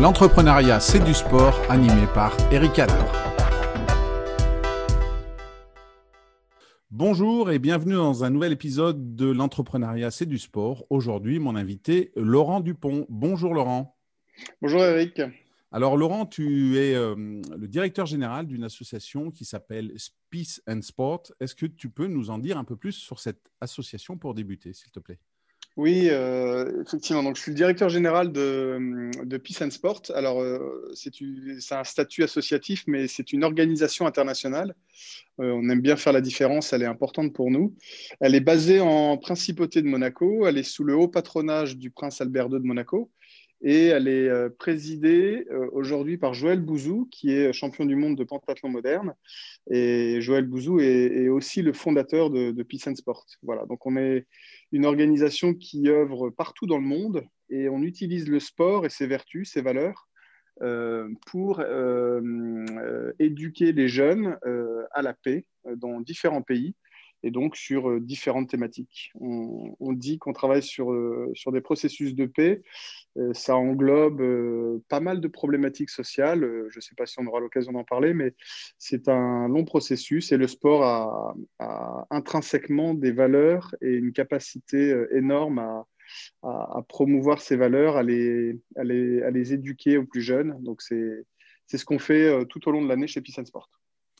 L'entrepreneuriat, c'est du sport, animé par Eric Adler. Bonjour et bienvenue dans un nouvel épisode de L'entrepreneuriat, c'est du sport. Aujourd'hui, mon invité, Laurent Dupont. Bonjour Laurent. Bonjour Eric. Alors Laurent, tu es euh, le directeur général d'une association qui s'appelle Peace and Sport. Est-ce que tu peux nous en dire un peu plus sur cette association pour débuter, s'il te plaît? Oui, euh, effectivement. Je suis le directeur général de, de Peace and Sport. Alors, euh, c'est un statut associatif, mais c'est une organisation internationale. Euh, on aime bien faire la différence, elle est importante pour nous. Elle est basée en principauté de Monaco. Elle est sous le haut patronage du prince Albert II de Monaco. Et elle est présidée aujourd'hui par Joël Bouzou, qui est champion du monde de pentathlon moderne. Et Joël Bouzou est, aussi le fondateur de, Peace and Sport. Voilà, donc on est une organisation qui œuvre partout dans le monde et on utilise le sport et ses vertus, ses valeurs euh, pour euh, euh, éduquer les jeunes à la paix dans différents pays et donc sur différentes thématiques. On, dit qu'on travaille sur, sur des processus de paix. ça englobe pas mal de problématiques sociales. je ne sais pas si on aura l'occasion d'en parler, mais c'est un long processus et le sport a, intrinsèquement des valeurs et une capacité énorme à, promouvoir ces valeurs, à les, à les, à les éduquer aux plus jeunes. Donc, c'est ce qu'on fait tout au long de l'année chez Peace Sport.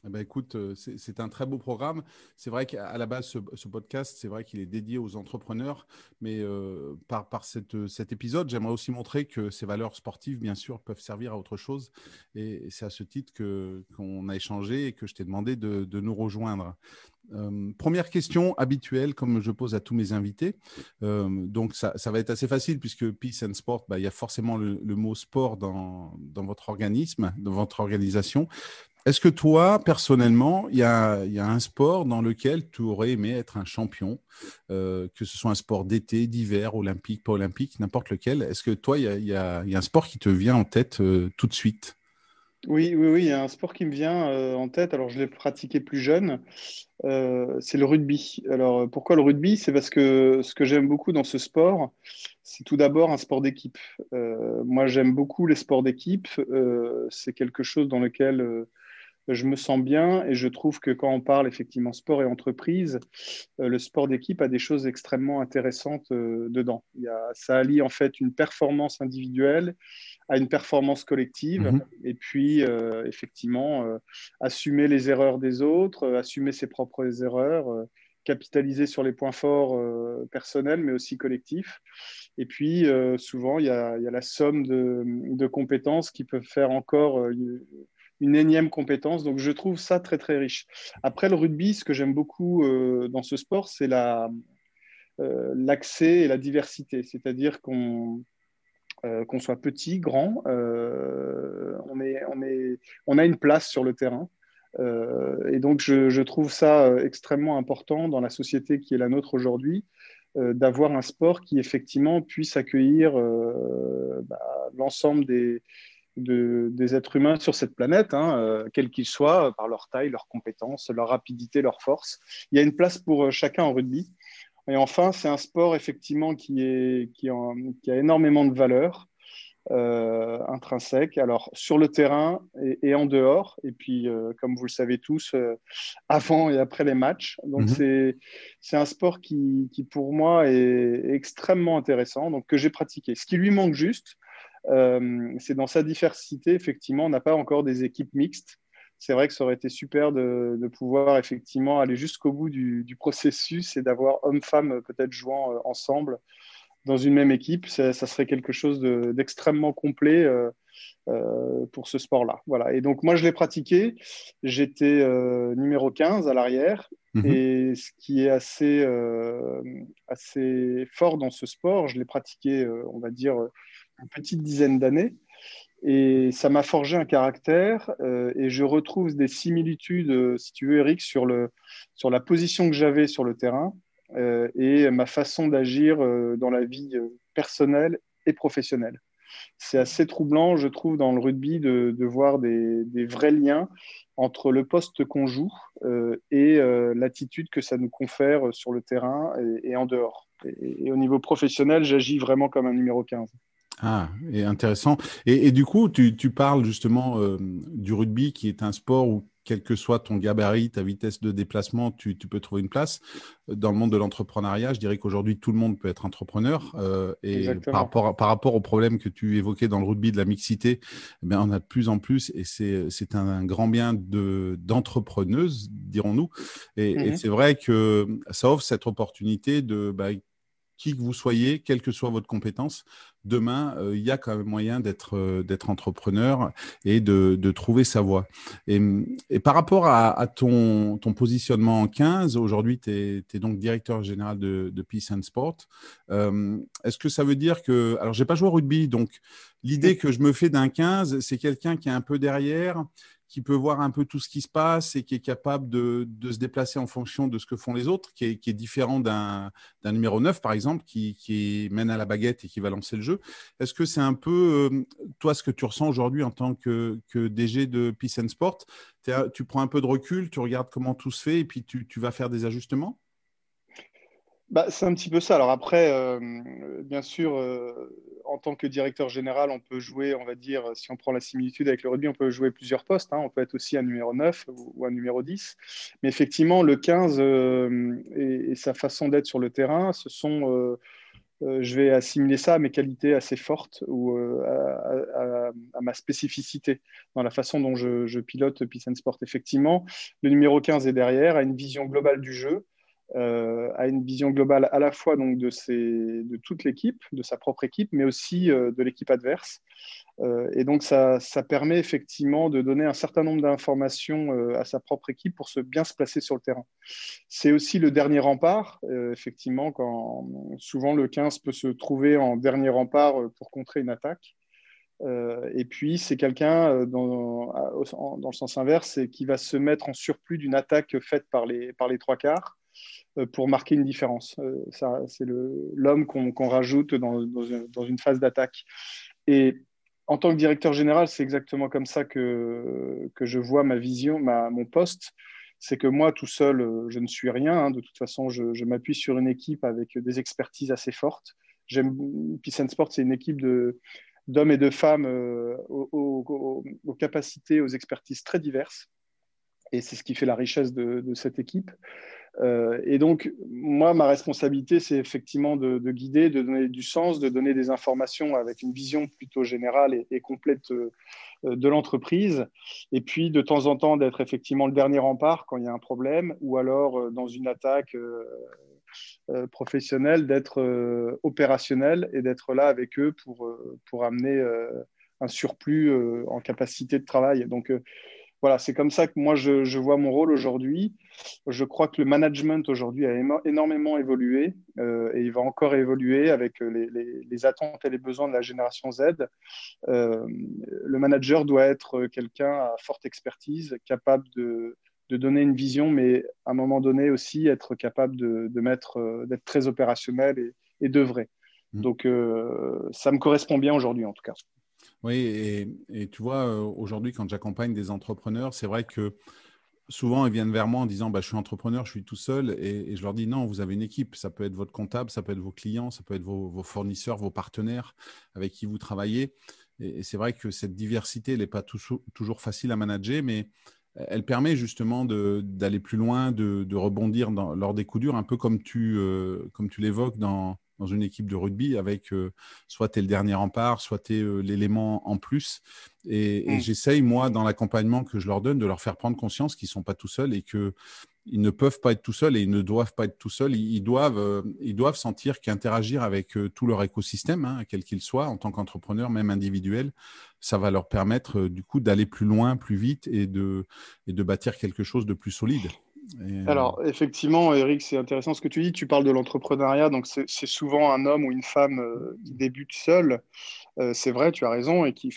Eh ben, écoute, euh, c'est un très beau programme. C'est vrai qu'à la base, ce, podcast, c'est vrai qu'il est dédié aux entrepreneurs, mais euh, par, par cette, cet épisode, j'aimerais aussi montrer que ces valeurs sportives, bien sûr, peuvent servir à autre chose. Et, c'est à ce titre qu'on a échangé et que je t'ai demandé de, de, nous rejoindre. Euh, première question habituelle, comme je pose à tous mes invités. donc, ça, va être assez facile puisque Peace and Sport, bah, il y a forcément le, mot sport dans, votre organisme, dans votre organisation. Est-ce que toi, personnellement, il y, a, un sport dans lequel tu aurais aimé être un champion, euh, que ce soit un sport d'été, d'hiver, olympique, pas olympique, n'importe lequel? Est-ce que toi, il y, a, un sport qui te vient en tête euh, tout de suite? Oui, oui, oui, il y a un sport qui me vient euh, en tête. Alors, je l'ai pratiqué plus jeune. c'est le rugby. Alors, pourquoi le rugby? C'est parce que ce que j'aime beaucoup dans ce sport, c'est tout d'abord un sport d'équipe. moi, j'aime beaucoup les sports d'équipe. c'est quelque chose dans lequel je me sens bien et je trouve que quand on parle effectivement sport et entreprise, euh, le sport d'équipe a des choses extrêmement intéressantes euh, dedans. Il y a, ça allie en fait une performance individuelle à une performance collective mhm. et puis euh, effectivement assumer les erreurs des autres, assumer ses propres erreurs capitaliser sur les points forts personnels, mais aussi collectifs. Et puis, souvent, il y, a, il y, a, la somme de, de, compétences qui peuvent faire encore une énième compétence. Donc, je trouve ça très, très riche. Après, le rugby, ce que j'aime beaucoup euh, dans ce sport, c'est la, euh, l'accès et la diversité. C'est-à-dire qu'on euh, qu'on soit petit, grand, on, est, on, est, on a une place sur le terrain. et donc, je, trouve ça extrêmement important dans la société qui est la nôtre aujourd'hui, d'avoir un sport qui effectivement puisse accueillir bah, l'ensemble des, des êtres humains sur cette planète, hein, euh, quels qu'ils soient, par leur taille, leurs compétences, leur rapidité, leur force. Il y a une place pour euh, chacun en rugby. Et enfin, c'est un sport effectivement qui, est, qui, a énormément de valeur euh, intrinsèque, alors sur le terrain et, en dehors, et puis comme vous le savez tous, avant et après les matchs. Donc mhm. c'est un sport qui, qui, pour moi est extrêmement intéressant, donc que j'ai pratiqué. Ce qui lui manque juste, euh, c'est dans sa diversité, effectivement, on n'a pas encore des équipes mixtes. C'est vrai que ça aurait été super de, pouvoir effectivement aller jusqu'au bout du, processus et d'avoir hommes-femmes peut-être jouant euh, ensemble dans une même équipe. Ça, serait quelque chose d'extrêmement complet euh, pour ce sport-là. Voilà. Et donc, moi, je l'ai pratiqué. J'étais numéro 15 à l'arrière. Mhm. Et ce qui est assez, assez fort dans ce sport, je l'ai pratiqué, on va dire, une petite dizaine d'années. Et ça m'a forgé un caractère euh, et je retrouve des similitudes, euh, si tu veux, Eric, sur, le, sur la position que j'avais sur le terrain euh, et ma façon d'agir dans la vie personnelle et professionnelle. C'est assez troublant, je trouve, dans le rugby de, de voir des, des, vrais liens entre le poste qu'on joue et l'attitude que ça nous confère sur le terrain et, en dehors. Et, et, au niveau professionnel, j'agis vraiment comme un numéro 15. Ah, et intéressant. Et, du coup, tu, parles justement euh, du rugby qui est un sport où, quel que soit ton gabarit, ta vitesse de déplacement, tu, peux trouver une place. Dans le monde de l'entrepreneuriat, je dirais qu'aujourd'hui, tout le monde peut être entrepreneur. Euh, et par rapport, par rapport au problème que tu évoquais dans le rugby de la mixité, eh on a de plus en plus, et c'est un, grand bien d'entrepreneuses, dirons-nous. Et, mmh c'est vrai que ça offre cette opportunité de... Bah, qui que vous soyez, quelle que soit votre compétence, demain, euh, il y a quand même moyen d'être euh, entrepreneur et de, trouver sa voie. Et, par rapport à, ton, ton, positionnement en 15, aujourd'hui, tu es, donc directeur général de, Peace and Sport. Euh, est-ce que ça veut dire que... Alors, j'ai pas joué au rugby, donc l'idée que je me fais d'un 15, c'est quelqu'un qui est un peu derrière, qui peut voir un peu tout ce qui se passe et qui est capable de, se déplacer en fonction de ce que font les autres, qui est, différent d'un numéro 9, par exemple, qui, mène à la baguette et qui va lancer le jeu. Est-ce que c'est un peu, euh, toi, ce que tu ressens aujourd'hui en tant que, DG de Peace and Sport? Tu prends un peu de recul, tu regardes comment tout se fait et puis tu, vas faire des ajustements? Bah, c'est un petit peu ça. Alors après, euh, bien sûr, euh, en tant que directeur général, on peut jouer, on va dire, si on prend la similitude avec le rugby, on peut jouer plusieurs postes. Hein. On peut être aussi un numéro 9 ou, un numéro 10. Mais effectivement, le 15 euh, et, sa façon d'être sur le terrain, ce sont, euh, euh, je vais assimiler ça à mes qualités assez fortes ou à, ma spécificité dans la façon dont je, je pilote Peace and Sport. Effectivement, le numéro 15 est derrière, a une vision globale du jeu. Euh, a une vision globale à la fois donc, de, de toute l'équipe, de sa propre équipe, mais aussi euh, de l'équipe adverse. Euh, et donc, ça, ça, permet effectivement de donner un certain nombre d'informations à sa propre équipe pour se bien se placer sur le terrain. C'est aussi le dernier rempart, effectivement, quand souvent le 15 peut se trouver en dernier rempart pour contrer une attaque. et puis, c'est quelqu'un dans, dans, le sens inverse qui va se mettre en surplus d'une attaque faite par les, par les trois quarts pour marquer une différence. Euh, c'est l'homme qu'on rajoute dans, une phase d'attaque. Et en tant que directeur général, c'est exactement comme ça que, je vois ma vision, mon poste. C'est que moi, tout seul, euh, je ne suis rien. Hein. De toute façon, je, m'appuie sur une équipe avec des expertises assez fortes. Peace and Sport, c'est une équipe d'hommes et de femmes aux, capacités, aux expertises très diverses. Et c'est ce qui fait la richesse de cette équipe. Euh, et donc, moi, ma responsabilité, c'est effectivement de, guider, de donner du sens, de donner des informations avec une vision plutôt générale et, complète euh, de l'entreprise. Et puis, de temps en temps, d'être effectivement le dernier rempart quand il y a un problème, ou alors euh, dans une attaque professionnelle, d'être opérationnel et d'être là avec eux pour, pour amener un surplus en capacité de travail. Donc, voilà, c'est comme ça que moi je, vois mon rôle aujourd'hui. Je crois que le management aujourd'hui a énormément évolué euh, et il va encore évoluer avec les, attentes et les besoins de la génération Z. Euh, le manager doit être quelqu'un à forte expertise, capable de, donner une vision, mais à un moment donné aussi être capable de, mettre, euh, d'être très opérationnel et, et d'œuvrer. Mmh. Donc ça me correspond bien aujourd'hui en tout cas. Oui, et, tu vois, euh, aujourd'hui, quand j'accompagne des entrepreneurs, c'est vrai que souvent, ils viennent vers moi en disant bah, Je suis entrepreneur, je suis tout seul. Et, je leur dis Non, vous avez une équipe. Ça peut être votre comptable, ça peut être vos clients, ça peut être vos, fournisseurs, vos partenaires avec qui vous travaillez. Et, c'est vrai que cette diversité, elle n'est pas toujours facile à manager, mais elle permet justement d'aller plus loin, de, rebondir lors des coups durs, un peu comme tu, euh, comme tu l'évoques dans, dans une équipe de rugby avec euh, soit tu es le dernier rempart, soit tu es euh, l'élément en plus. Et, j'essaye, moi, dans l'accompagnement que je leur donne, de leur faire prendre conscience qu'ils ne sont pas tout seuls et qu'ils ne peuvent pas être tout seuls et ils ne doivent pas être tout seuls. Ils, doivent, euh, ils doivent sentir qu'interagir avec tout leur écosystème, hein, quel qu'il soit, en tant qu'entrepreneur, même individuel, ça va leur permettre du coup d'aller plus loin, plus vite et de, et de bâtir quelque chose de plus solide. Euh, Alors, effectivement, Eric, c'est intéressant ce que tu dis. Tu parles de l'entrepreneuriat, donc c'est souvent un homme ou une femme euh, qui débute seul. Euh, c'est vrai, tu as raison, et qui,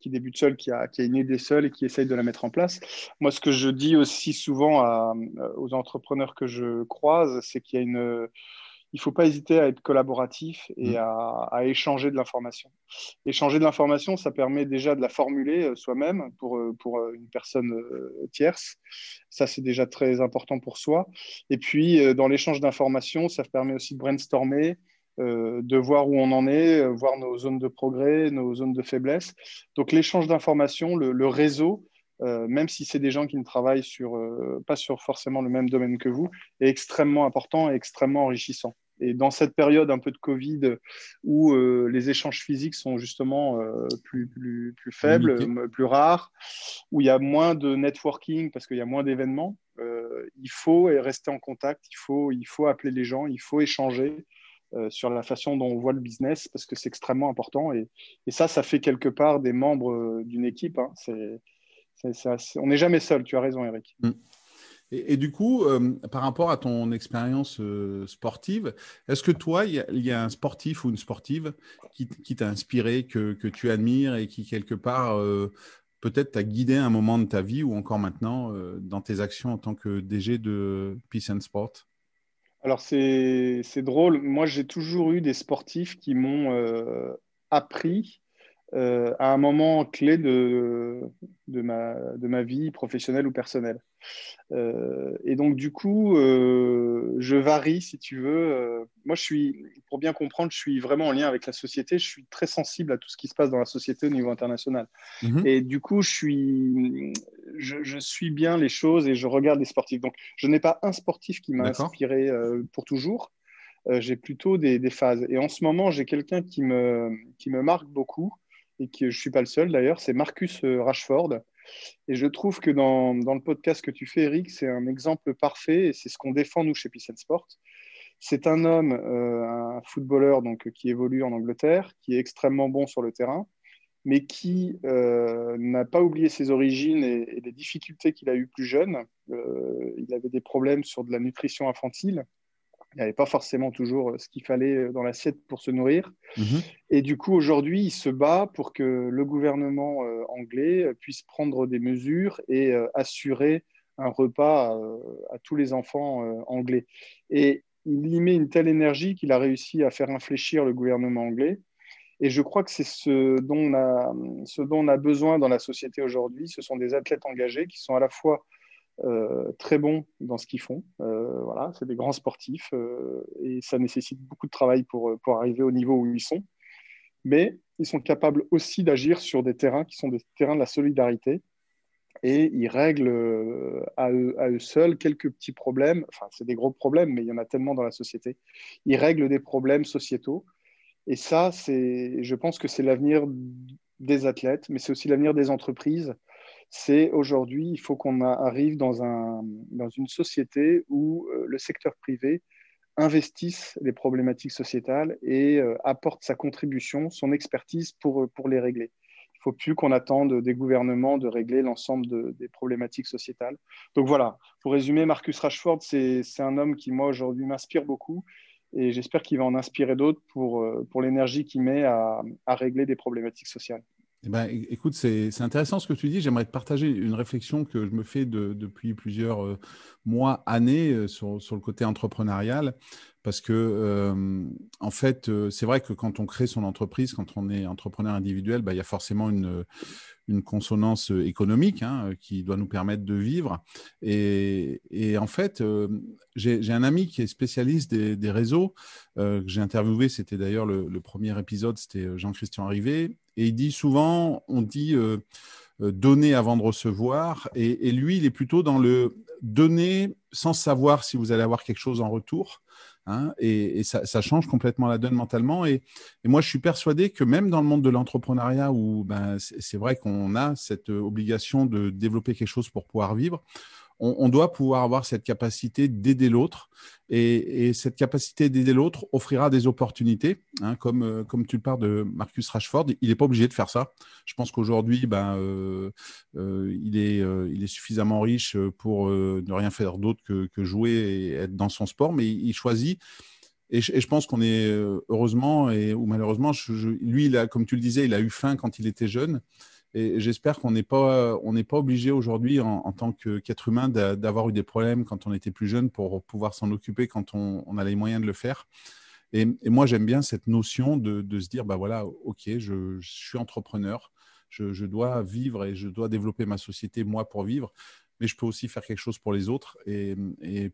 qui débute seul, qui a, qui a une idée seule et qui essaye de la mettre en place. Moi, ce que je dis aussi souvent aux entrepreneurs que je croise, c'est qu'il y a une il ne faut pas hésiter à être collaboratif et mm. à, échanger de l'information. Échanger de l'information, ça permet déjà de la formuler euh, soi-même pour, euh, pour euh, une personne tierce. Ça, c'est déjà très important pour soi. Et puis, dans l'échange d'informations, ça permet aussi de brainstormer, de voir où on en est, voir nos zones de progrès, nos zones de faiblesse. Donc l'échange d'informations, le, réseau, même si c'est des gens qui ne travaillent sur, pas sur forcément le même domaine que vous, est extrêmement important et extrêmement enrichissant. Et dans cette période un peu de Covid où euh, les échanges physiques sont justement euh, plus, plus, plus, faibles, plus rares, où il y a moins de networking parce qu'il y a moins d'événements, euh, il faut rester en contact, il faut, il faut appeler les gens, il faut échanger sur la façon dont on voit le business parce que c'est extrêmement important. Et, et, ça, ça fait quelque part des membres d'une équipe. Hein. on n'est jamais seul, tu as raison Eric. Mm. Et, du coup, euh, par rapport à ton expérience euh, sportive, est-ce que toi, il y, a un sportif ou une sportive qui, t'a inspiré, que, tu admires et qui, quelque part, euh, peut-être t'a guidé un moment de ta vie ou encore maintenant dans tes actions en tant que DG de Peace and Sport? Alors, c'est drôle. Moi, j'ai toujours eu des sportifs qui m'ont appris à un moment clé de, de, ma, de ma vie professionnelle ou personnelle. Euh, et donc, du coup, euh, je varie, si tu veux. Euh, moi, je suis, pour bien comprendre, je suis vraiment en lien avec la société. Je suis très sensible à tout ce qui se passe dans la société au niveau international. Mhm. Et du coup, je suis, je, suis bien les choses et je regarde les sportifs. Donc, je n'ai pas un sportif qui m'a inspiré pour toujours. j'ai plutôt des, des, phases. Et en ce moment, j'ai quelqu'un qui me, qui me marque beaucoup et je ne suis pas le seul d'ailleurs, c'est Marcus Rashford. Et je trouve que dans, dans, le podcast que tu fais, Eric, c'est un exemple parfait et c'est ce qu'on défend, nous, chez Peace Sport. C'est un homme, euh, un footballeur donc, qui évolue en Angleterre, qui est extrêmement bon sur le terrain, mais qui euh, n'a pas oublié ses origines et, les difficultés qu'il a eues plus jeune. Euh, il avait des problèmes sur de la nutrition infantile il n'y avait pas forcément toujours euh, ce qu'il fallait euh, dans l'assiette pour se nourrir. Mhm. Et du coup, aujourd'hui, il se bat pour que le gouvernement euh, anglais puisse prendre des mesures et assurer un repas à, tous les enfants anglais. Et il y met une telle énergie qu'il a réussi à faire infléchir le gouvernement anglais. Et je crois que c'est ce dont on a, ce dont on a besoin dans la société aujourd'hui. Ce sont des athlètes engagés qui sont à la fois très bons dans ce qu'ils font. Euh, voilà, c'est des grands sportifs euh, et ça nécessite beaucoup de travail pour, pour arriver au niveau où ils sont. Mais ils sont capables aussi d'agir sur des terrains qui sont des terrains de la solidarité et ils règlent à eux, seuls quelques petits problèmes. Enfin, c'est des gros problèmes, mais il y en a tellement dans la société. Ils règlent des problèmes sociétaux. Et ça, je pense que c'est l'avenir des athlètes, mais c'est aussi l'avenir des entreprises c'est aujourd'hui, il faut qu'on arrive dans, un, dans une société où euh, le secteur privé investisse les problématiques sociétales et euh, apporte sa contribution, son expertise pour, pour les régler. Il ne faut plus qu'on attende des gouvernements de régler l'ensemble des problématiques sociétales. Donc voilà, pour résumer, Marcus Rashford, c'est un homme qui, moi, aujourd'hui, m'inspire beaucoup et j'espère qu'il va en inspirer d'autres pour, euh, pour l'énergie qu'il met à, à régler des problématiques sociales. Eh ben, écoute, c'est intéressant ce que tu dis. J'aimerais te partager une réflexion que je me fais depuis plusieurs euh, mois, années euh, sur, le côté entrepreneurial. Parce que, euh, en fait, c'est vrai que quand on crée son entreprise, quand on est entrepreneur individuel, bah, il y a forcément une, consonance économique hein, qui doit nous permettre de vivre. Et, en fait, j'ai un ami qui est spécialiste des, des réseaux, que j'ai interviewé, c'était d'ailleurs le, le, premier épisode, c'était Jean-Christian Arrivé, et il dit souvent, on dit euh, euh, donner avant de recevoir. Et, lui, il est plutôt dans le donner sans savoir si vous allez avoir quelque chose en retour. Hein, et, ça, change complètement la donne mentalement. Et, moi, je suis persuadé que même dans le monde de l'entrepreneuriat, où ben, c'est vrai qu'on a cette obligation de développer quelque chose pour pouvoir vivre, on, doit pouvoir avoir cette capacité d'aider l'autre. Et, cette capacité d'aider l'autre offrira des opportunités. Hein, comme, euh, comme tu parles de Marcus Rashford, il n'est pas obligé de faire ça. Je pense qu'aujourd'hui, ben, euh, euh, il, est, il est suffisamment riche pour ne rien faire d'autre que, jouer et être dans son sport, mais il, choisit. Et je, pense qu'on est heureusement ou malheureusement, lui, il a, comme tu le disais, il a eu faim quand il était jeune. Et j'espère qu'on n'est pas, on n'est pas obligé aujourd'hui, en, tant qu'être humain, d'avoir eu des problèmes quand on était plus jeune pour pouvoir s'en occuper quand on, on, a les moyens de le faire. Et, moi, j'aime bien cette notion de, se dire, bah voilà, ok, je, suis entrepreneur, je, je, dois vivre et je dois développer ma société moi pour vivre. mais je peux aussi faire quelque chose pour les autres. Et,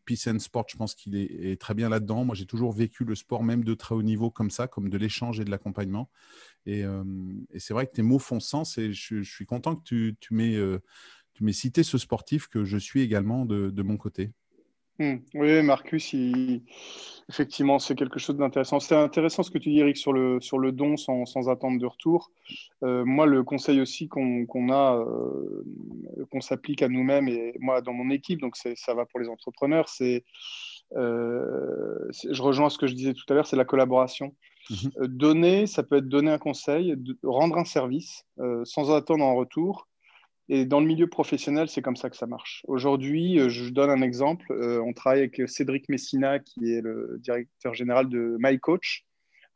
Peace and Sport, je pense qu'il est, très bien là-dedans. Moi, j'ai toujours vécu le sport, même de très haut niveau, comme ça, comme de l'échange et de l'accompagnement. Et, c'est vrai que tes mots font sens et je, suis content que tu, m'aies cité ce sportif que je suis également de mon côté. Hmm. Oui, Marcus, effectivement, c'est quelque chose d'intéressant. C'est intéressant ce que tu dis, Eric, sur le, don sans, attente de retour. Moi, le conseil aussi qu'on a, qu'on s'applique à nous-mêmes, et moi, dans mon équipe, donc ça va pour les entrepreneurs, c'est, je rejoins ce que je disais tout à l'heure, c'est la collaboration. Mhm. donner, ça peut être donner un conseil, rendre un service sans attendre en retour. Et dans le milieu professionnel, c'est comme ça que ça marche. Aujourd'hui, euh, je donne un exemple. Euh, on travaille avec Cédric Messina, qui est le directeur général de MyCoach,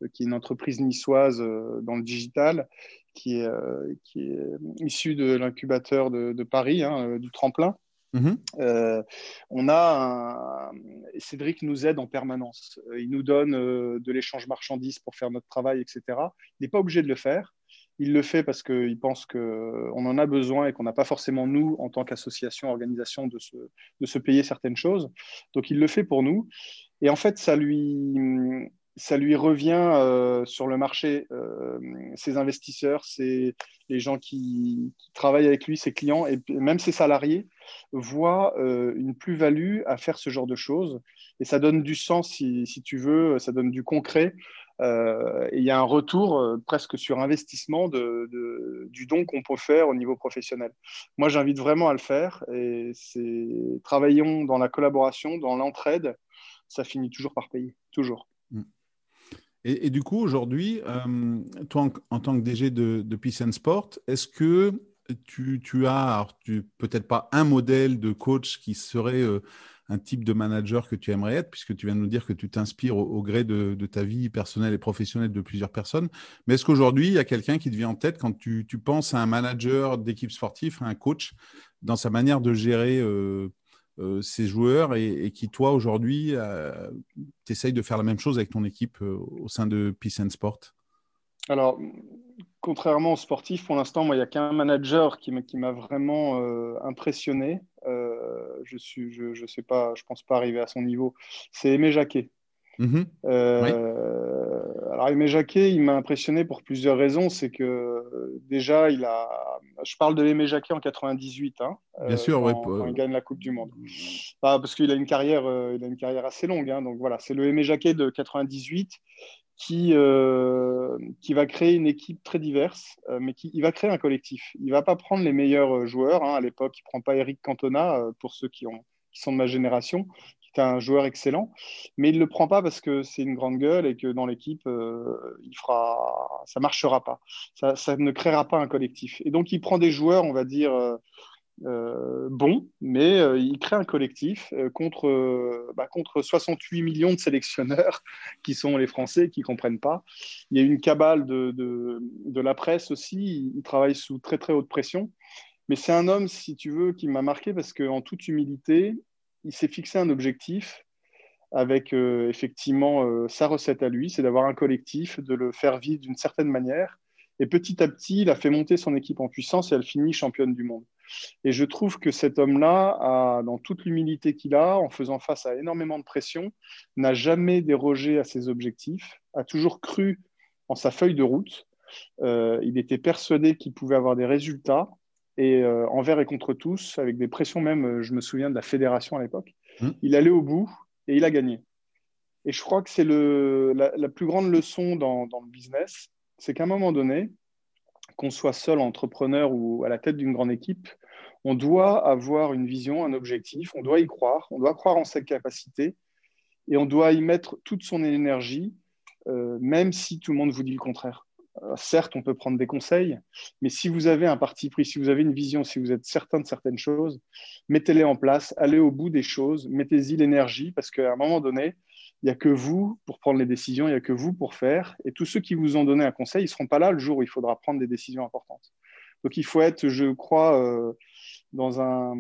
euh, qui est une entreprise niçoise dans le digital, qui est, qui est issue de l'incubateur de, Paris, hein, du tremplin. Mhm. on a Cédric nous aide en permanence. Il nous donne de l'échange marchandises pour faire notre travail, etc. Il n'est pas obligé de le faire. Il le fait parce qu'il pense qu'on en a besoin et qu'on n'a pas forcément, nous, en tant qu'association, organisation, de se, de se payer certaines choses. Donc, il le fait pour nous. Et en fait, ça lui, ça lui revient euh, sur le marché. Euh, ses investisseurs, ses, les gens qui, travaillent avec lui, ses clients et même ses salariés voient euh, une plus-value à faire ce genre de choses. Et ça donne du sens, si, tu veux, ça donne du concret euh, il y a un retour presque sur investissement du don qu'on peut faire au niveau professionnel. Moi, j'invite vraiment à le faire et travaillons dans la collaboration, dans l'entraide, ça finit toujours par payer, toujours. Mm. Et, du coup, aujourd'hui, euh, toi, en, tant que DG de, de Peace and Sport, est-ce que tu, as, peut-être pas un modèle de coach qui serait un type de manager que tu aimerais être, puisque tu viens de nous dire que tu t'inspires au, gré de, ta vie personnelle et professionnelle de plusieurs personnes. Mais est-ce qu'aujourd'hui, il y a quelqu'un qui te vient en tête quand tu, penses à un manager d'équipe sportive, à un coach, dans sa manière de gérer euh, euh, ses joueurs et, qui, toi, aujourd'hui, euh, t'essayes de faire la même chose avec ton équipe au sein de Peace and Sport? Alors, contrairement aux sportifs, pour l'instant, moi, il n'y a qu'un manager qui m'a vraiment impressionné. Euh, je je, sais pas, je pense pas arriver à son niveau. C'est Aimé Jacquet. Mhm. Euh, alors Aimé Jacquet, il m'a impressionné pour plusieurs raisons. C'est que déjà, il a. Je parle de Aimé Jacquet en 98. Hein, Bien sûr, quand, il gagne la Coupe du Monde. parce qu'il a une carrière, il a une carrière assez longue. Hein, donc voilà, c'est le Aimé Jacquet de 98 qui, euh, qui va créer une équipe très diverse, euh, mais qui il va créer un collectif. Il ne va pas prendre les meilleurs euh, joueurs. Hein. À l'époque, il ne prend pas Eric Cantona, pour ceux qui, ont, qui sont de ma génération, est un joueur excellent, mais il ne le prend pas parce que c'est une grande gueule et que dans l'équipe, il fera, ça marchera pas. Ça, ne créera pas un collectif. Et donc, il prend des joueurs, on va dire, euh, bon, mais euh, il crée un collectif euh, contre, bah, contre 68 millions de sélectionneurs qui sont les Français qui ne comprennent pas. Il y a une cabale de, de, la presse aussi, il, travaille sous très très haute pression. Mais c'est un homme, si tu veux, qui m'a marqué parce qu'en toute humilité, il s'est fixé un objectif avec effectivement sa recette à lui, c'est d'avoir un collectif, de le faire vivre d'une certaine manière. Et petit à petit, il a fait monter son équipe en puissance et elle finit championne du monde. Et je trouve que cet homme-là, dans toute l'humilité qu'il a, en faisant face à énormément de pression, n'a jamais dérogé à ses objectifs, a toujours cru en sa feuille de route. Euh, il était persuadé qu'il pouvait avoir des résultats et euh, envers et contre tous, avec des pressions même, euh, je me souviens de la fédération à l'époque. Mmh. Il allait au bout et il a gagné. Et je crois que c'est la, la, plus grande leçon dans, dans le business, c'est qu'à un moment donné, qu'on soit seul entrepreneur ou à la tête d'une grande équipe, on doit avoir une vision, un objectif, on doit y croire, on doit croire en ses capacités et on doit y mettre toute son énergie, euh, même si tout le monde vous dit le contraire. Euh, certes, on peut prendre des conseils, mais si vous avez un parti pris, si vous avez une vision, si vous êtes certain de certaines choses, mettez-les en place, allez au bout des choses, mettez-y l'énergie, parce qu'à un moment donné, il n'y a que vous pour prendre les décisions, il n'y a que vous pour faire, et tous ceux qui vous ont donné un conseil, ils ne seront pas là le jour où il faudra prendre des décisions importantes. Donc il faut être, je crois, euh, dans un.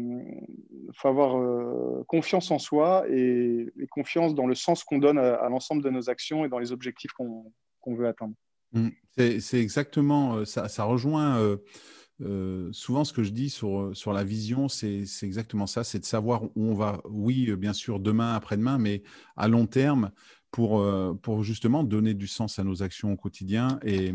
Faut avoir euh, confiance en soi et, confiance dans le sens qu'on donne à, l'ensemble de nos actions et dans les objectifs qu'on veut atteindre. Mmh. C'est exactement, ça, ça rejoint souvent, ce que je dis sur, sur la vision, c'est exactement ça, c'est de savoir où on va, oui, bien sûr, demain, après-demain, mais à long terme, pour, pour justement donner du sens à nos actions au quotidien. Et,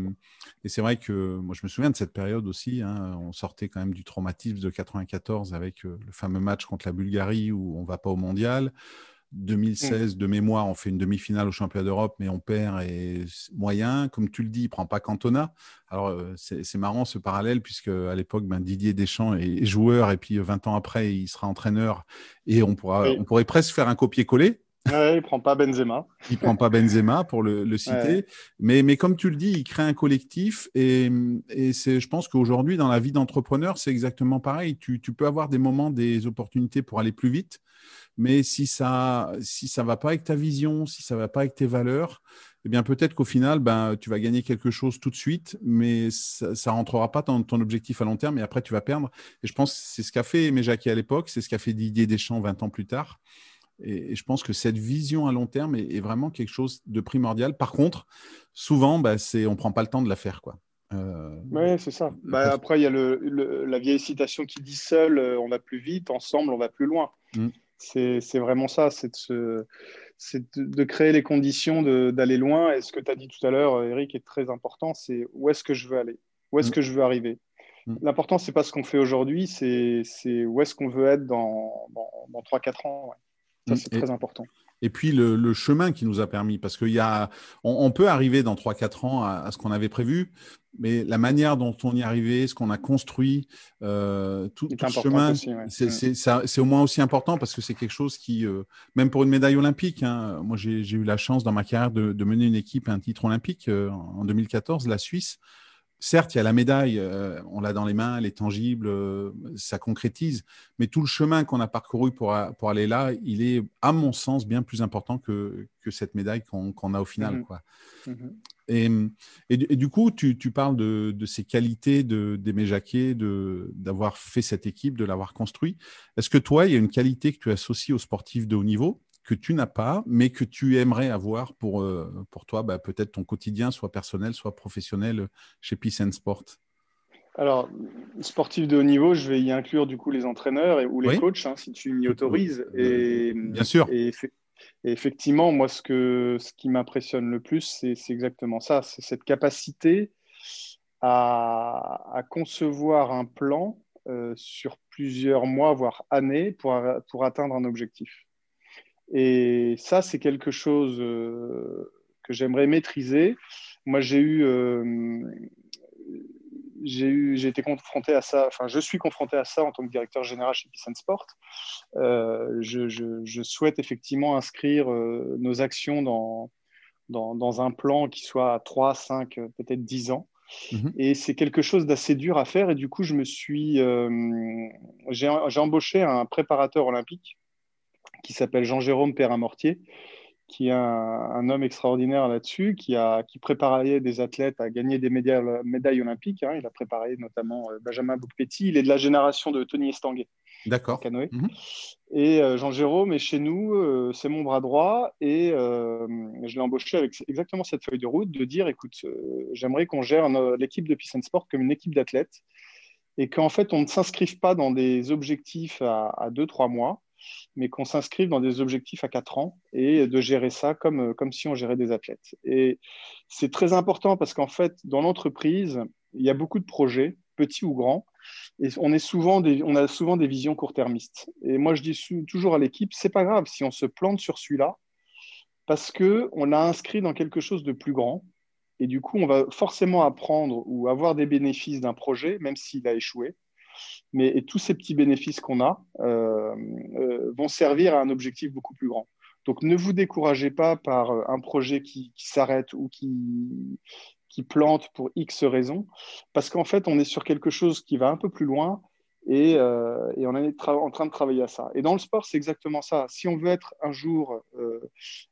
et c'est vrai que moi, je me souviens de cette période aussi. Hein, on sortait quand même du traumatisme de 94 avec le fameux match contre la Bulgarie où on ne va pas au mondial. 2016, mmh. de mémoire, on fait une demi-finale au championnat d'Europe, mais on perd et moyen. Comme tu le dis, il ne prend pas Cantona. Alors, euh, c'est marrant ce parallèle, puisque à l'époque, ben, Didier Deschamps est joueur, et puis 20 ans après, il sera entraîneur, et on, pourra, on pourrait presque faire un copier-coller. Ouais, il prend pas Benzema. il prend pas Benzema pour le, citer, mais, mais comme tu le dis, il crée un collectif et, et c'est, je pense qu'aujourd'hui dans la vie d'entrepreneur, c'est exactement pareil. Tu, tu, peux avoir des moments, des opportunités pour aller plus vite, mais si ça, si ça va pas avec ta vision, si ça va pas avec tes valeurs, eh bien peut-être qu'au final, ben, tu vas gagner quelque chose tout de suite, mais ça, ne rentrera pas dans ton objectif à long terme et après tu vas perdre. Et je pense que c'est ce qu'a fait Jacquet à l'époque, c'est ce qu'a fait Didier Deschamps 20 ans plus tard. Et, je pense que cette vision à long terme est, vraiment quelque chose de primordial. Par contre, souvent, bah, c'est, on ne prend pas le temps de la faire. Quoi. Euh, oui, c'est ça. Bah, après, il y a le, la vieille citation qui dit seul, euh, on va plus vite, ensemble, on va plus loin. Mm. C'est, c'est vraiment ça, c'est, de, c'est de, créer les conditions d'aller loin. Et ce que tu as dit tout à l'heure, Eric, est très important, c'est où est-ce que je veux aller, où est-ce mm. que je veux arriver? Mm. L'important, c'est pas ce qu'on fait aujourd'hui, c'est, c'est où est-ce qu'on veut être dans, dans, dans 3-4 ans. Ça, c'est très important. Et puis le, chemin qui nous a permis, parce qu'il y a, on, peut arriver dans 3-4 ans à, ce qu'on avait prévu, mais la manière dont on y est arrivé, ce qu'on a construit, euh, tout, le chemin, mm. c'est au moins aussi important parce que c'est quelque chose qui, euh, même pour une médaille olympique, hein, moi j'ai eu la chance dans ma carrière de, mener une équipe à un titre olympique euh, en 2014, la Suisse certes, il y a la médaille, euh, on l'a dans les mains, elle est tangible, euh, ça concrétise, mais tout le chemin qu'on a parcouru pour, pour, aller là, il est, à mon sens, bien plus important que, que cette médaille qu'on a au final. Mhm. Quoi. Mhm. Et, et, du coup, tu, tu parles de, de, ces qualités d'Aimé Jacquet, d'avoir fait cette équipe, de l'avoir construit. Est-ce que toi, il y a une qualité que tu associes aux sportifs de haut niveau? Que tu n'as pas, mais que tu aimerais avoir pour, euh, pour toi, bah, peut-être ton quotidien, soit personnel, soit professionnel chez Peace and Sport alors, sportif de haut niveau, je vais y inclure du coup les entraîneurs et, ou les coachs, hein, si tu m'y autorises. Euh, et, Bien sûr. Et, effectivement, moi, ce, que, ce qui m'impressionne le plus, c'est exactement ça. C'est cette capacité à, à, concevoir un plan euh, sur plusieurs mois, voire années, pour, pour atteindre un objectif. Et ça, c'est quelque chose euh, que j'aimerais maîtriser. Moi, j'ai eu, euh, j'ai eu, j'ai été confronté à ça. Enfin, je suis confronté à ça en tant que directeur général chez Peace Sport. Euh, je, je, je, souhaite effectivement inscrire nos actions dans, dans, dans, un plan qui soit à 3, 5, peut-être 10 ans. Mhm. Et c'est quelque chose d'assez dur à faire. Et du coup, je me suis, j'ai embauché un préparateur olympique qui s'appelle Jean-Jérôme Perrin-Mortier, qui est un, homme extraordinaire là-dessus, qui, a, qui préparait des athlètes à gagner des médailles, médailles olympiques. Hein. Il a préparé notamment euh, Benjamin Boukpeti. Il est de la génération de Tony Estanguet. D'accord. Canoë. Mhm. Et euh, Jean-Jérôme est chez nous, euh, c'est mon bras droit, et je l'ai embauché avec exactement cette feuille de route de dire écoute, j'aimerais qu'on gère l'équipe de Peace and Sport comme une équipe d'athlètes, et qu'en fait, on ne s'inscrive pas dans des objectifs à 2-3 mois, mais qu'on s'inscrive dans des objectifs à 4 ans et de gérer ça comme, comme si on gérait des athlètes. Et c'est très important parce qu'en fait, dans l'entreprise, il y a beaucoup de projets, petits ou grands, et on, on a souvent des visions court-termistes. Et moi, je dis toujours à l'équipe, c'est pas grave si on se plante sur celui-là, parce qu'on a inscrit dans quelque chose de plus grand. Et du coup, on va forcément apprendre ou avoir des bénéfices d'un projet, même s'il a échoué. Mais tous ces petits bénéfices qu'on a euh, euh, vont servir à un objectif beaucoup plus grand. Donc ne vous découragez pas par euh, un projet qui, s'arrête ou qui, qui plante pour X raisons, parce qu'en fait, on est sur quelque chose qui va un peu plus loin et, et on est en train de travailler à ça. Et dans le sport, c'est exactement ça. Si on veut être un jour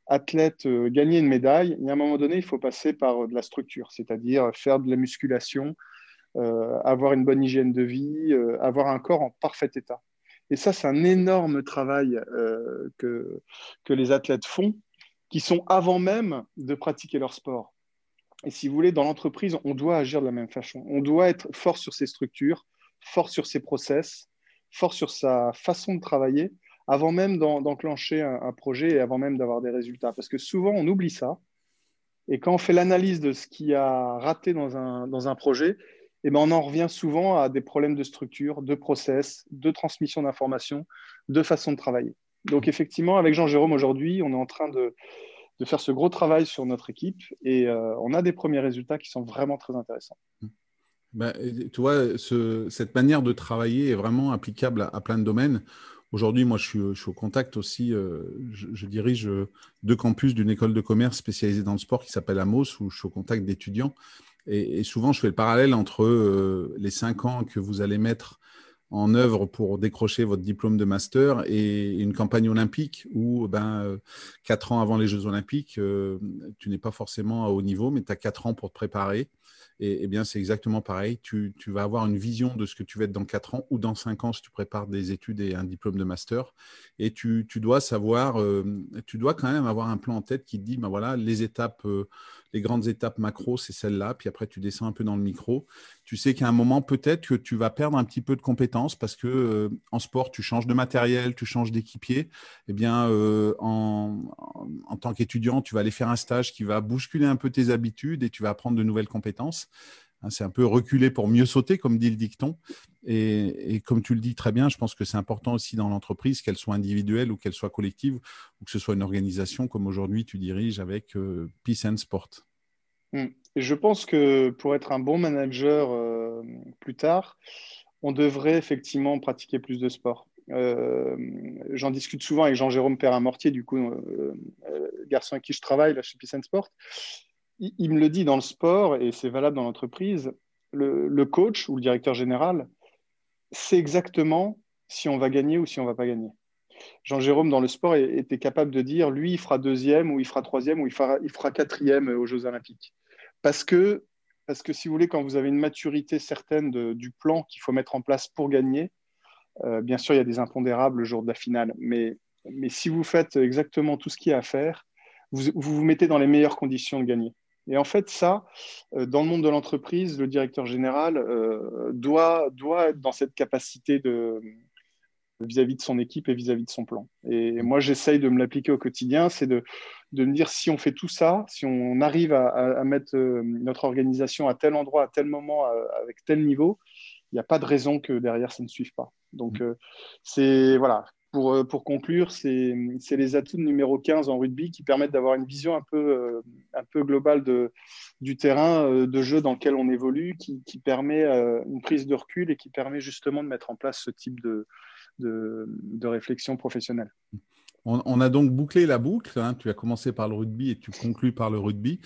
athlète, gagner une médaille, il y a un moment donné, il faut passer par de la structure, c'est-à-dire faire de la musculation, avoir une bonne hygiène de vie, euh, avoir un corps en parfait état. Et ça, c'est un énorme travail euh, que, que les athlètes font, qui sont avant même de pratiquer leur sport. Et si vous voulez, dans l'entreprise, on doit agir de la même façon. On doit être fort sur ses structures, fort sur ses process, fort sur sa façon de travailler, avant même d'enclencher un, projet et avant même d'avoir des résultats. Parce que souvent, on oublie ça. Et quand on fait l'analyse de ce qui a raté dans un, dans un projet, eh ben, on en revient souvent à des problèmes de structure, de process, de transmission d'informations, de façon de travailler. Donc effectivement, avec Jean-Jérôme aujourd'hui, on est en train de, de, faire ce gros travail sur notre équipe et euh, on a des premiers résultats qui sont vraiment très intéressants. Ben, tu vois, ce, cette manière de travailler est vraiment applicable à, plein de domaines. Aujourd'hui, moi, je suis, je suis, au contact aussi, euh, je, dirige deux campus d'une école de commerce spécialisée dans le sport qui s'appelle Amos, où je suis au contact d'étudiants. Et, souvent, je fais le parallèle entre euh, les cinq ans que vous allez mettre en œuvre pour décrocher votre diplôme de master et une campagne olympique où ben, euh, quatre ans avant les Jeux olympiques, euh, tu n'es pas forcément à haut niveau, mais tu as quatre ans pour te préparer. Et, eh bien, c'est exactement pareil. Tu, vas avoir une vision de ce que tu vas être dans quatre ans ou dans cinq ans si tu prépares des études et un diplôme de master. Et tu, dois savoir, tu dois quand même avoir un plan en tête qui te dit, ben voilà, les étapes les grandes étapes macro, c'est celle-là. Puis après, tu descends un peu dans le micro. Tu sais qu'à un moment, peut-être que tu vas perdre un petit peu de compétences parce que euh, en sport, tu changes de matériel, tu changes d'équipier. Eh bien, euh, en, tant qu'étudiant, tu vas aller faire un stage qui va bousculer un peu tes habitudes et tu vas apprendre de nouvelles compétences. Hein, c'est un peu reculer pour mieux sauter, comme dit le dicton. Et, comme tu le dis très bien, je pense que c'est important aussi dans l'entreprise, qu'elle soit individuelle ou qu'elle soit collective, ou que ce soit une organisation comme aujourd'hui tu diriges avec euh, Peace and Sport. Hmm. je pense que pour être un bon manager euh, plus tard, on devrait effectivement pratiquer plus de sport. Euh, j'en discute souvent avec Jean-Jérôme Perrin-Mortier, du coup, garçon avec qui je travaille là, chez Peace and Sport il, me le dit dans le sport, et c'est valable dans l'entreprise, le, coach ou le directeur général sait exactement si on va gagner ou si on va pas gagner. Jean-Jérôme, dans le sport, était capable de dire, lui, il fera deuxième, ou il fera troisième, ou il fera, il fera quatrième aux Jeux olympiques. Parce que, parce que, si vous voulez, quand vous avez une maturité certaine du plan qu'il faut mettre en place pour gagner, euh, bien sûr, il y a des impondérables le jour de la finale, mais, mais si vous faites exactement tout ce qu'il y a à faire, vous, vous mettez dans les meilleures conditions de gagner. Et en fait, ça, euh, dans le monde de l'entreprise, le directeur général euh, doit, doit être dans cette capacité de vis-à-vis de son équipe et vis-à-vis de son plan. Et moi, j'essaye de me l'appliquer au quotidien, c'est de, de, me dire si on fait tout ça, si on arrive à, mettre euh, notre organisation à tel endroit, à tel moment, avec tel niveau, il n'y a pas de raison que derrière ça ne suive pas. Donc, mmh. c'est voilà, pour, euh, pour conclure, c'est les atouts numéro 15 en rugby qui permettent d'avoir une vision un peu, euh, globale de, du terrain euh, de jeu dans lequel on évolue, qui, permet une prise de recul et qui permet justement de mettre en place ce type de, de, de réflexion professionnelle. On, a donc bouclé la boucle. Hein. Tu as commencé par le rugby et tu conclus par le rugby.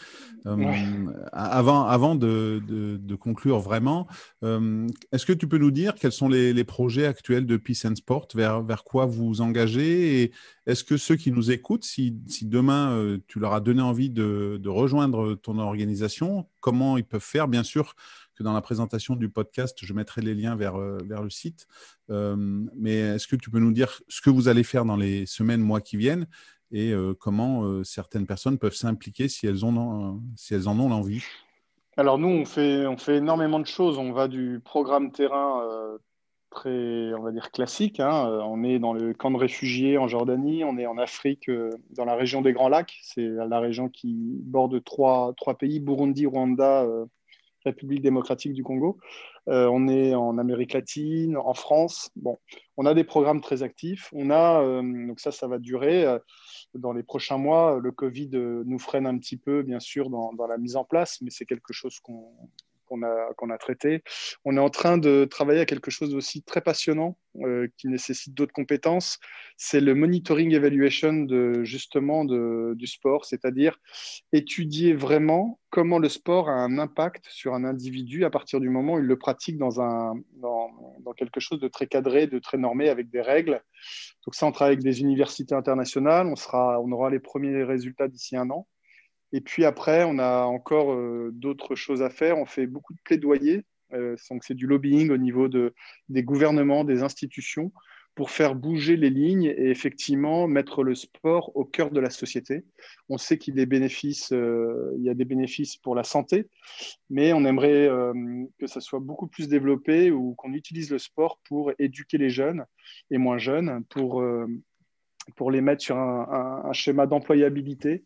Euh, avant avant de, conclure vraiment, euh, est-ce que tu peux nous dire quels sont les, projets actuels de Peace and Sport? Vers, vers quoi vous vous engagez? Et est-ce que ceux qui nous écoutent, si, demain euh, tu leur as donné envie de, de rejoindre ton organisation, comment ils peuvent faire? Bien sûr, dans la présentation du podcast, je mettrai les liens vers, euh, vers le site. Euh, mais est-ce que tu peux nous dire ce que vous allez faire dans les semaines, mois qui viennent et euh, comment certaines personnes peuvent s'impliquer si, elles si elles en ont l'envie? Alors nous, on fait, on fait énormément de choses. On va du programme terrain très, on va dire, classique. Hein. On est dans le camp de réfugiés en Jordanie, on est en Afrique, dans la région des Grands Lacs. C'est la région qui borde trois, trois pays, Burundi, Rwanda, République démocratique du Congo. Euh, on est en Amérique latine, en France. Bon, on a des programmes très actifs. On a, euh, donc ça, ça va durer. Euh, dans les prochains mois, le Covid nous freine un petit peu, bien sûr, dans la mise en place, mais c'est quelque chose qu'on qu'on a, a traité. On est en train de travailler à quelque chose aussi très passionnant euh, qui nécessite d'autres compétences. C'est le monitoring evaluation de, justement du sport, c'est-à-dire étudier vraiment comment le sport a un impact sur un individu à partir du moment où il le pratique dans, dans quelque chose de très cadré, de très normé, avec des règles. Donc ça, on travaille avec des universités internationales. On, sera, on aura les premiers résultats d'ici un an. Et puis après, on a encore euh, d'autres choses à faire. On fait beaucoup de plaidoyer. Euh, c'est du lobbying au niveau de, des gouvernements, des institutions, pour faire bouger les lignes et effectivement mettre le sport au cœur de la société. On sait qu'il y, euh, il y a des bénéfices pour la santé, mais on aimerait euh, que ça soit beaucoup plus développé ou qu'on utilise le sport pour éduquer les jeunes et moins jeunes, pour euh, pour les mettre sur un, schéma d'employabilité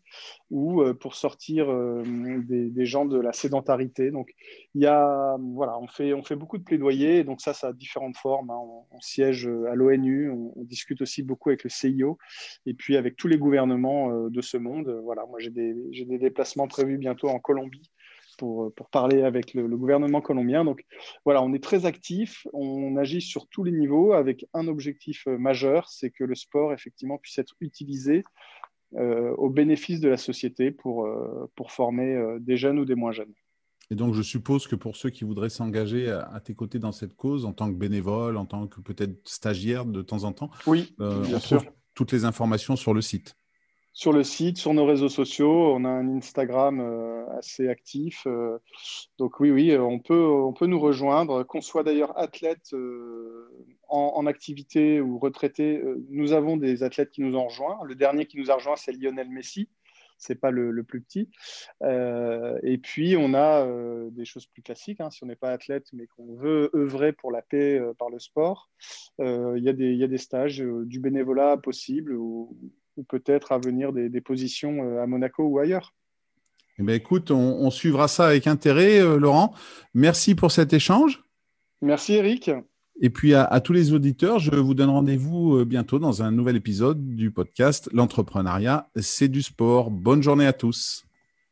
ou euh, pour sortir euh, des, gens de la sédentarité. Donc, il y a, voilà, on fait, on fait beaucoup de plaidoyer, donc ça, ça a différentes formes. Hein. On, siège à l'ONU, on, discute aussi beaucoup avec le CIO et puis avec tous les gouvernements euh, de ce monde. Voilà, moi, j'ai des, des déplacements prévus bientôt en Colombie pour, pour parler avec le, gouvernement colombien. Donc voilà, on est très actif, on agit sur tous les niveaux avec un objectif euh, majeur, c'est que le sport effectivement puisse être utilisé euh, au bénéfice de la société pour, euh, pour former des jeunes ou des moins jeunes. Et donc, je suppose que pour ceux qui voudraient s'engager à, tes côtés dans cette cause, en tant que bénévole, en tant que peut-être stagiaire de temps en temps, oui, bien sûr. toutes les informations sur le site sur le site, sur nos réseaux sociaux. On a un Instagram euh, assez actif. Euh, donc oui, oui, on peut, on peut nous rejoindre. Qu'on soit d'ailleurs athlète euh, en, activité ou retraité, nous avons des athlètes qui nous ont rejoints. Le dernier qui nous a rejoint, c'est Lionel Messi. C'est pas le, plus petit. et puis, on a des choses plus classiques. Hein, si on n'est pas athlète, mais qu'on veut œuvrer pour la paix par le sport, il y, y, a des stages, du bénévolat possible ou peut-être à venir des, positions euh, à Monaco ou ailleurs. Eh bien, écoute, on, suivra ça avec intérêt, euh, Laurent. Merci pour cet échange. Merci, Eric. Et puis à, tous les auditeurs, je vous donne rendez-vous euh, bientôt dans un nouvel épisode du podcast L'entrepreneuriat, c'est du sport. Bonne journée à tous.